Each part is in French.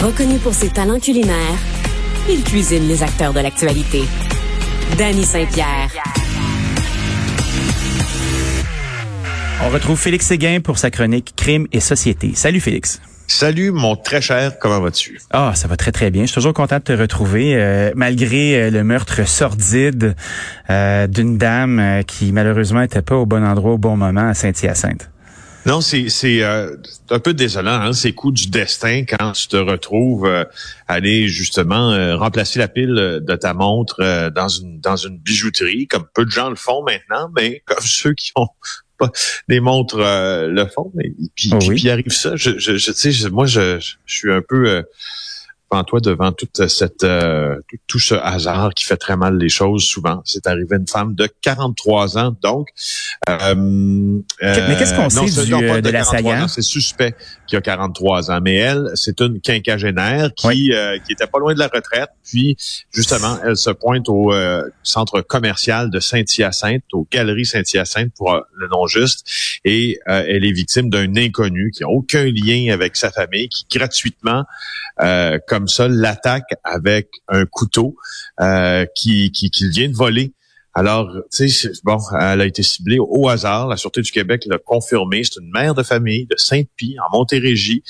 Reconnu pour ses talents culinaires, il cuisine les acteurs de l'actualité. Danny Saint-Pierre. On retrouve Félix Séguin pour sa chronique Crime et Société. Salut Félix. Salut mon très cher, comment vas-tu? Ah, ça va très très bien. Je suis toujours content de te retrouver, euh, malgré euh, le meurtre sordide euh, d'une dame qui malheureusement n'était pas au bon endroit au bon moment à Saint-Hyacinthe. Non, c'est c'est un peu désolant, hein, ces coups du destin quand tu te retrouves aller justement remplacer la pile de ta montre dans une dans une bijouterie, comme peu de gens le font maintenant, mais comme ceux qui ont des montres euh, le font, mais puis, oh puis, arrive ça. Je, je, je sais, moi, je, je, suis un peu euh, toi devant toute cette euh, tout ce hasard qui fait très mal les choses souvent. C'est arrivé une femme de 43 ans, donc. Euh, mais qu'est-ce qu'on sait du, de, de l'assaillant? C'est suspect qui a 43 ans. Mais elle, c'est une quinquagénaire qui euh, qui était pas loin de la retraite. Puis justement, elle se pointe au euh, centre commercial de Saint-Hyacinthe, aux Galeries Saint-Hyacinthe pour euh, le nom juste, et elle est victime d'un inconnu qui a aucun lien avec sa famille, qui gratuitement, comme l'attaque avec un couteau qui, qui, qui vient de voler alors, tu sais, bon, elle a été ciblée au hasard. La Sûreté du Québec l'a confirmé. C'est une mère de famille de Sainte-Pie, en Montérégie.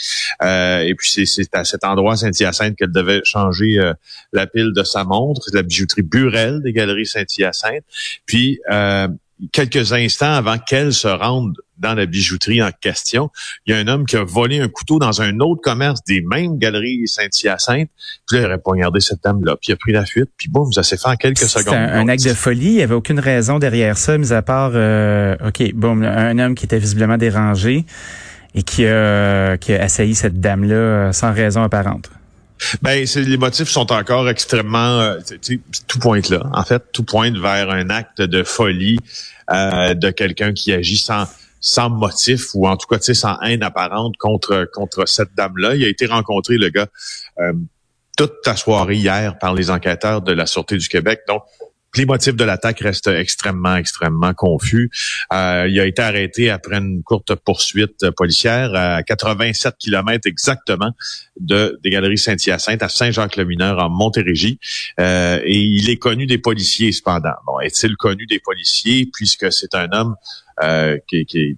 Euh, et puis, c'est à cet endroit, Saint-Hyacinthe, qu'elle devait changer euh, la pile de sa montre. La bijouterie Burel des Galeries Saint-Hyacinthe. Puis, euh, quelques instants avant qu'elle se rende dans la bijouterie en question, il y a un homme qui a volé un couteau dans un autre commerce des mêmes galeries Saint-Hyacinthe. Puis là, il a poignardé cette dame-là, puis il a pris la fuite, puis boum, ça s'est fait en quelques secondes. Un, un, acte de folie, il n'y avait aucune raison derrière ça, mis à part, euh, OK, boum, un homme qui était visiblement dérangé et qui a, qui a assailli cette dame-là euh, sans raison apparente. Ben, les motifs sont encore extrêmement, euh, tout pointe là. En fait, tout pointe vers un acte de folie euh, de quelqu'un qui agit sans sans motif ou en tout cas sans haine apparente contre contre cette dame-là. Il a été rencontré le gars euh, toute la soirée hier par les enquêteurs de la Sûreté du Québec. Donc les motifs de l'attaque restent extrêmement, extrêmement confus. Euh, il a été arrêté après une courte poursuite policière à 87 kilomètres exactement de des Galeries Saint-Hyacinthe à Saint-Jacques-le-Mineur en Montérégie. Euh, et il est connu des policiers cependant. Bon, est-il connu des policiers puisque c'est un homme euh, qui, qui,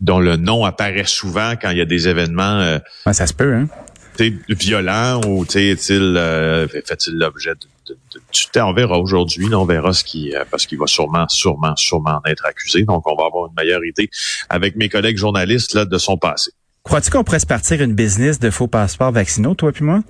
dont le nom apparaît souvent quand il y a des événements. Euh, ça se peut, hein? violent ou est-il euh, fait-il l'objet de, de, On verra aujourd'hui, on verra ce qui euh, parce qu'il va sûrement, sûrement, sûrement en être accusé. Donc, on va avoir une meilleure idée avec mes collègues journalistes là, de son passé. Crois-tu qu'on pourrait se partir une business de faux passeports vaccinaux, toi puis moi?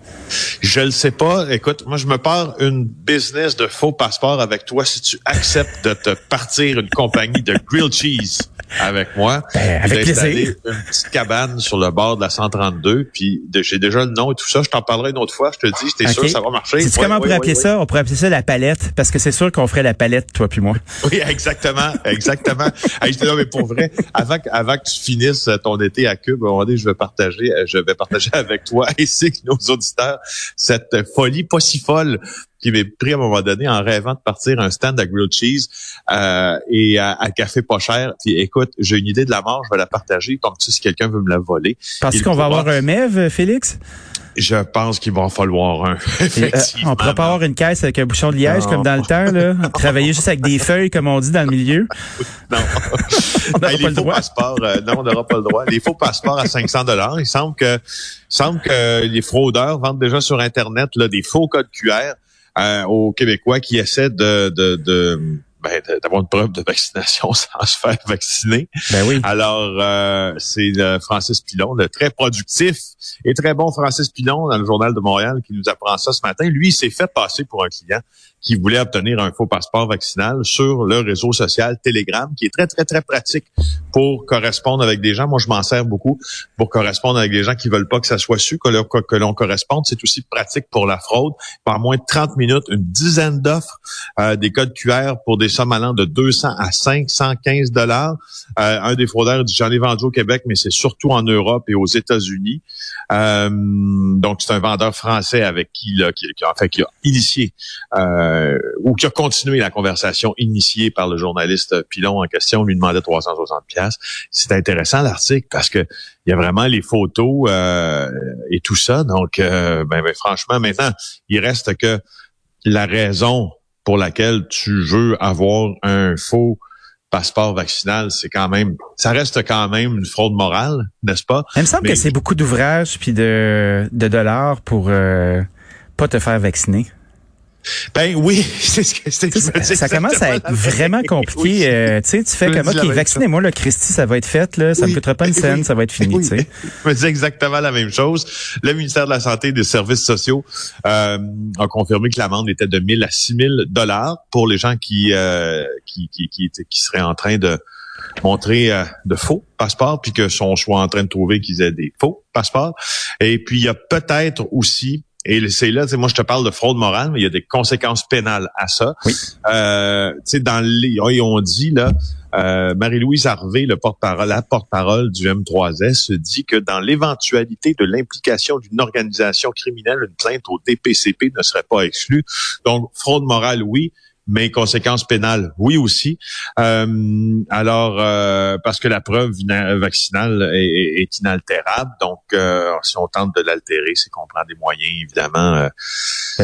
Je le sais pas. Écoute, moi, je me pars une business de faux passeports avec toi si tu acceptes de te partir une compagnie de grilled cheese avec moi. Ben, avec plaisir. une petite cabane sur le bord de la 132. Puis j'ai déjà le nom et tout ça. Je t'en parlerai une autre fois. Je te dis, j'étais sûr ça va marcher. C'est comment on pourrait appeler ça? On pourrait appeler ça la palette. Parce que c'est sûr qu'on ferait la palette, toi puis moi. Oui, exactement. Exactement. hey, non, mais pour vrai, avant, avant que tu finisses ton été à Cube, on je vais partager, je vais partager avec toi et c'est nos auditeurs cette folie pas si folle qui m'est pris à un moment donné en rêvant de partir un stand à grilled cheese euh, et à, café pas cher. Puis écoute, j'ai une idée de la mort, je vais la partager comme ça si quelqu'un veut me la voler. Parce qu'on va avoir un MEV, Félix? Je pense qu'il va en falloir un. Euh, on pourrait pas avoir une caisse avec un bouchon de liège comme dans le temps, là. Travailler juste avec des feuilles, comme on dit dans le milieu. Non. on n'aura pas le droit. Euh, non, on n'aura pas le droit. Les faux passeports à 500 dollars. Il semble que, semble que les fraudeurs vendent déjà sur Internet là, des faux codes QR euh, aux Québécois qui essaient de, de, de ben, d'avoir une preuve de vaccination sans se faire vacciner. Ben oui. Alors, euh, c'est Francis Pilon, le très productif et très bon Francis Pilon dans le Journal de Montréal qui nous apprend ça ce matin. Lui, il s'est fait passer pour un client qui voulait obtenir un faux passeport vaccinal sur le réseau social Telegram, qui est très, très, très pratique pour correspondre avec des gens. Moi, je m'en sers beaucoup pour correspondre avec des gens qui veulent pas que ça soit su, que, que l'on corresponde. C'est aussi pratique pour la fraude. Par moins de 30 minutes, une dizaine d'offres, euh, des codes QR pour des sommes allant de 200 à 515 dollars. Euh, un des fraudeurs dit j'en ai vendu au Québec, mais c'est surtout en Europe et aux États-Unis. Euh, donc c'est un vendeur français avec qui, là, qui, qui, en fait, qui a initié euh, ou qui a continué la conversation initiée par le journaliste Pilon en question. lui demandait 360 pièces. C'est intéressant l'article parce que il y a vraiment les photos euh, et tout ça. Donc, euh, ben, ben, franchement, maintenant, il reste que la raison pour laquelle tu veux avoir un faux passeport vaccinal, c'est quand même, ça reste quand même une fraude morale, n'est-ce pas? Il me semble que c'est beaucoup d'ouvrages puis de, de dollars pour euh, pas te faire vacciner. Ben oui, c'est ce que c'est. Ça, ça commence à être vraiment compliqué. Euh, tu sais, tu fais comme ok, vaccinez-moi le Christy, ça va être fait là, ça me coûtera pas une scène, ça va être fini. Tu sais. Je me dis exactement la même chose. Le ministère de la santé et des services sociaux euh, a confirmé que l'amende était de 1000 à 6000 dollars pour les gens qui, euh, qui, qui, qui, qui seraient en train de montrer euh, de faux passeports, puis que sont soit en train de trouver qu'ils aient des faux passeports. Et puis il y a peut-être aussi et c'est là, moi, je te parle de fraude morale, mais il y a des conséquences pénales à ça. Oui. Euh, dans les, on dit là, euh, Marie-Louise Harvey, le porte-parole, la porte-parole du M3S, dit que dans l'éventualité de l'implication d'une organisation criminelle, une plainte au DPCP ne serait pas exclue. Donc, fraude morale, oui, mais conséquences pénales, oui aussi. Euh, alors, euh, parce que la preuve vaccinale est, inaltérable, donc euh, si on tente de l'altérer, c'est qu'on prend des moyens, évidemment.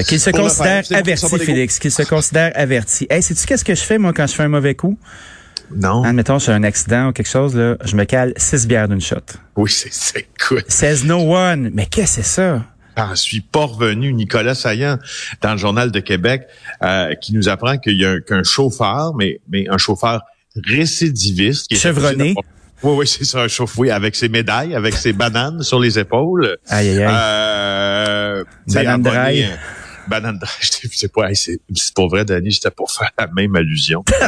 qu'il se considère averti, Félix, qu'il se considère averti. Hey, sais-tu qu'est-ce que je fais, moi, quand je fais un mauvais coup? Non. Admettons, j'ai un accident ou quelque chose, là, je me cale six bières d'une shot. Oui, c'est cool. Says no one. Mais qu'est-ce que c'est ça? J'en suis pas revenu. Nicolas Saillant, dans le Journal de Québec, euh, qui nous apprend qu'il y a qu'un chauffeur, mais, mais un chauffeur récidiviste. Qui Chevronné. Oui, oui, c'est ça, un chauffeur, oui, avec ses médailles, avec ses bananes sur les épaules. Aïe, aïe, aïe. Euh, Banane Banane je sais pas, c'est pour vrai, Danny, j'étais pour faire la même allusion.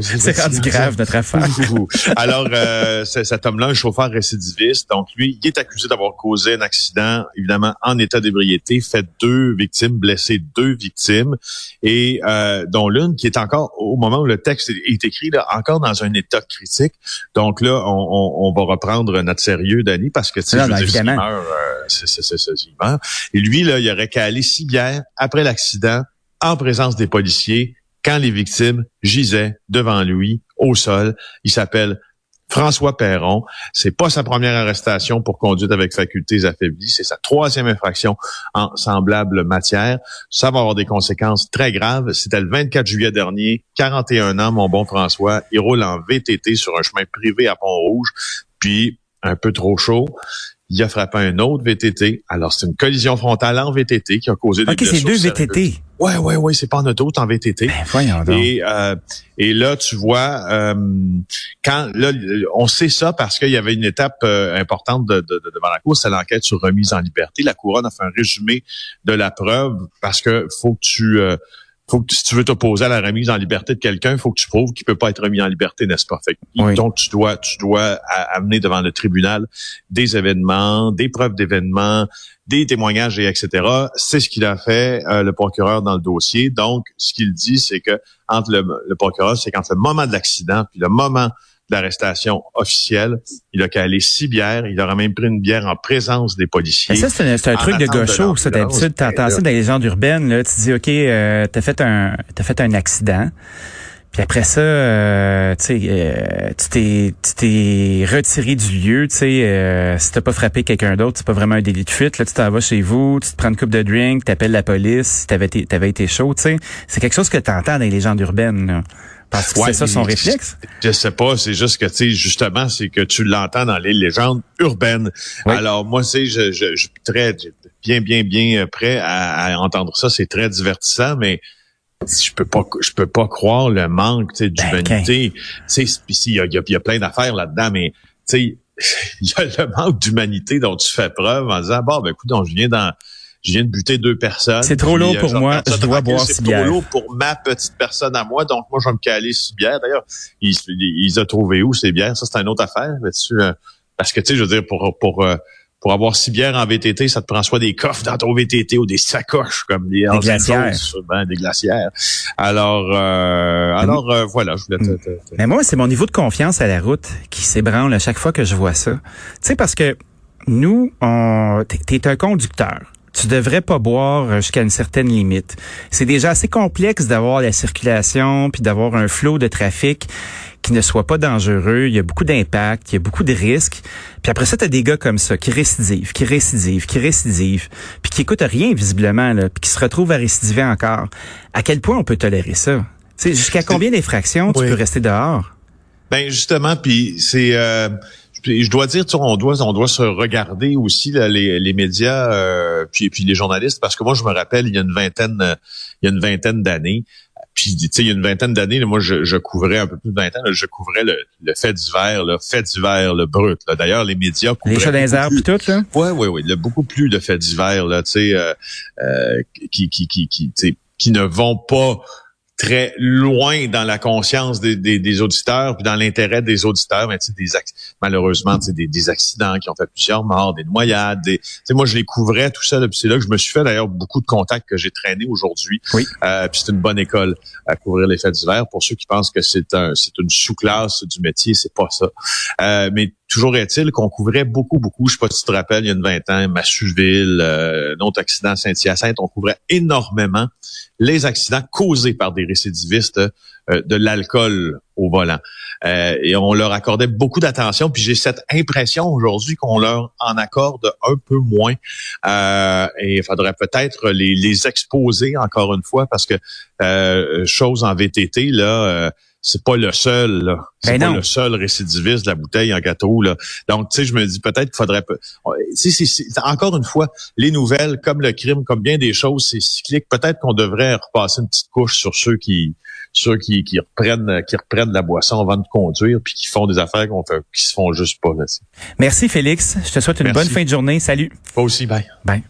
c'est rendu grave, notre affaire. Alors, euh, cet homme-là, un chauffeur récidiviste, donc lui, il est accusé d'avoir causé un accident, évidemment, en état d'ébriété, fait deux victimes, blessé deux victimes, et euh, dont l'une qui est encore, au moment où le texte est écrit, là, encore dans un état critique. Donc là, on, on, va reprendre notre sérieux, Danny, parce que, tu sais, et lui, là, il aurait qu'à aller six bières après l'accident, en présence des policiers, quand les victimes gisaient devant lui, au sol. Il s'appelle François Perron. C'est pas sa première arrestation pour conduite avec facultés affaiblies. C'est sa troisième infraction en semblable matière. Ça va avoir des conséquences très graves. C'était le 24 juillet dernier. 41 ans, mon bon François. Il roule en VTT sur un chemin privé à Pont-Rouge. Puis, un peu trop chaud il a frappé un autre VTT. Alors, c'est une collision frontale en VTT qui a causé des OK, c'est deux VTT. Ouais, ouais, ouais, c'est pas en auto, en VTT. Ben, voyons donc. Et, euh, et là, tu vois, euh, quand là, on sait ça parce qu'il y avait une étape euh, importante de, de, devant la cour, c'est l'enquête sur remise en liberté. La couronne a fait un résumé de la preuve parce que faut que tu faut que si tu veux t'opposer à la remise en liberté de quelqu'un, il faut que tu prouves qu'il peut pas être remis en liberté, n'est-ce pas? Fait Donc, tu dois, tu dois amener devant le tribunal des événements, des preuves d'événements, des témoignages et etc. C'est ce qu'il a fait euh, le procureur dans le dossier. Donc, ce qu'il dit, c'est que entre le, le procureur, c'est qu'entre le moment de l'accident puis le moment l'arrestation officielle. Il a aller six bières. Il aura même pris une bière en présence des policiers. ça, c'est un, truc de gaucho, ça. D'habitude, t'entends ça dans les légendes urbaines. Là, tu dis, OK, euh, t'as fait un t'as fait un accident. Puis après ça, euh, tu sais, euh, tu t'es tu t'es retiré du lieu, tu sais, euh, si t'as pas frappé quelqu'un d'autre, c'est pas vraiment un délit de fuite. Là, tu t'en vas chez vous, tu te prends une coupe de drink, t'appelles la police, si t'avais été, t'avais été chaud, tu sais. C'est quelque chose que t'entends dans les légendes urbaines. Là. Parce que c'est ça son réflexe? Je, sais pas, c'est juste que, tu sais, justement, c'est que tu l'entends dans les légendes urbaines. Alors, moi, c'est, je, je, je, suis très, bien, bien, bien prêt à, entendre ça. C'est très divertissant, mais je peux pas, je peux pas croire le manque, tu ben, d'humanité. Tu sais, il y a, y a plein d'affaires là-dedans, mais, tu sais, il y a le manque d'humanité dont tu fais preuve en disant, bon, ben, écout, donc, je viens dans, je viens de buter deux personnes. C'est trop lourd pour moi, je dois boire. C'est trop lourd pour ma petite personne à moi, donc moi, je vais me caler six bières. D'ailleurs, ils, ils ont trouvé où ces bières? Ça, c'est une autre affaire. Euh, parce que, tu sais, je veux dire, pour, pour, euh, pour avoir six bières en VTT, ça te prend soit des coffres dans ton VTT ou des sacoches comme des, des glacières. des glacières. Alors, euh, alors euh, voilà, je voulais te, te, Mais moi, c'est mon niveau de confiance à la route qui s'ébranle à chaque fois que je vois ça. Tu sais, parce que nous, on, t'es un conducteur tu devrais pas boire jusqu'à une certaine limite. C'est déjà assez complexe d'avoir la circulation puis d'avoir un flot de trafic qui ne soit pas dangereux. Il y a beaucoup d'impact, il y a beaucoup de risques. Puis après ça, tu as des gars comme ça qui récidivent, qui récidivent, qui récidivent, puis qui écoutent rien visiblement, là, puis qui se retrouvent à récidiver encore. À quel point on peut tolérer ça? Jusqu'à combien d'infractions tu peux rester dehors? Ben justement, puis c'est... Euh je dois dire, on doit, on doit se regarder aussi les, les, médias, euh, puis, puis les journalistes, parce que moi, je me rappelle, il y a une vingtaine, il y a une vingtaine d'années, puis tu sais, il y a une vingtaine d'années, moi, je, je, couvrais un peu plus de 20 ans, je couvrais le, le fait divers, le fait divers, le brut. D'ailleurs, les médias couvraient les chats des tout là? Ouais, ouais, ouais, le, beaucoup plus de faits divers là, tu sais, euh, euh, qui, qui, qui, qui, qui ne vont pas très loin dans la conscience des, des, des auditeurs, puis dans l'intérêt des auditeurs, mais des malheureusement des, des accidents qui ont fait plusieurs morts, des noyades. Des, moi, je les couvrais tout ça, puis c'est là que je me suis fait d'ailleurs beaucoup de contacts que j'ai traînés aujourd'hui. Oui. Euh, puis c'est une bonne école à couvrir les faits divers. Pour ceux qui pensent que c'est un c'est une sous-classe du métier, c'est pas ça. Euh, mais toujours est-il qu'on couvrait beaucoup, beaucoup. Je sais pas si tu te rappelles, il y a une 20 ans, Massuville, euh, notre accident Saint-Hyacinthe, on couvrait énormément les accidents causés par des récidivistes euh, de l'alcool au volant. Euh, et on leur accordait beaucoup d'attention. Puis j'ai cette impression aujourd'hui qu'on leur en accorde un peu moins. Euh, et il faudrait peut-être les, les exposer encore une fois parce que chose en VTT là c'est pas le seul, là. C'est ben pas le seul récidiviste de la bouteille en gâteau, là. Donc, tu sais, je me dis peut-être qu'il faudrait... Si, si, si, encore une fois, les nouvelles, comme le crime, comme bien des choses, c'est cyclique. Peut-être qu'on devrait repasser une petite couche sur ceux qui ceux qui, qui reprennent qui reprennent la boisson avant de conduire puis qui font des affaires qu'on fait, qui se font juste pas. Là. Merci, Félix. Je te souhaite une bonne fin de journée. Salut. Toi aussi, bye. Bye.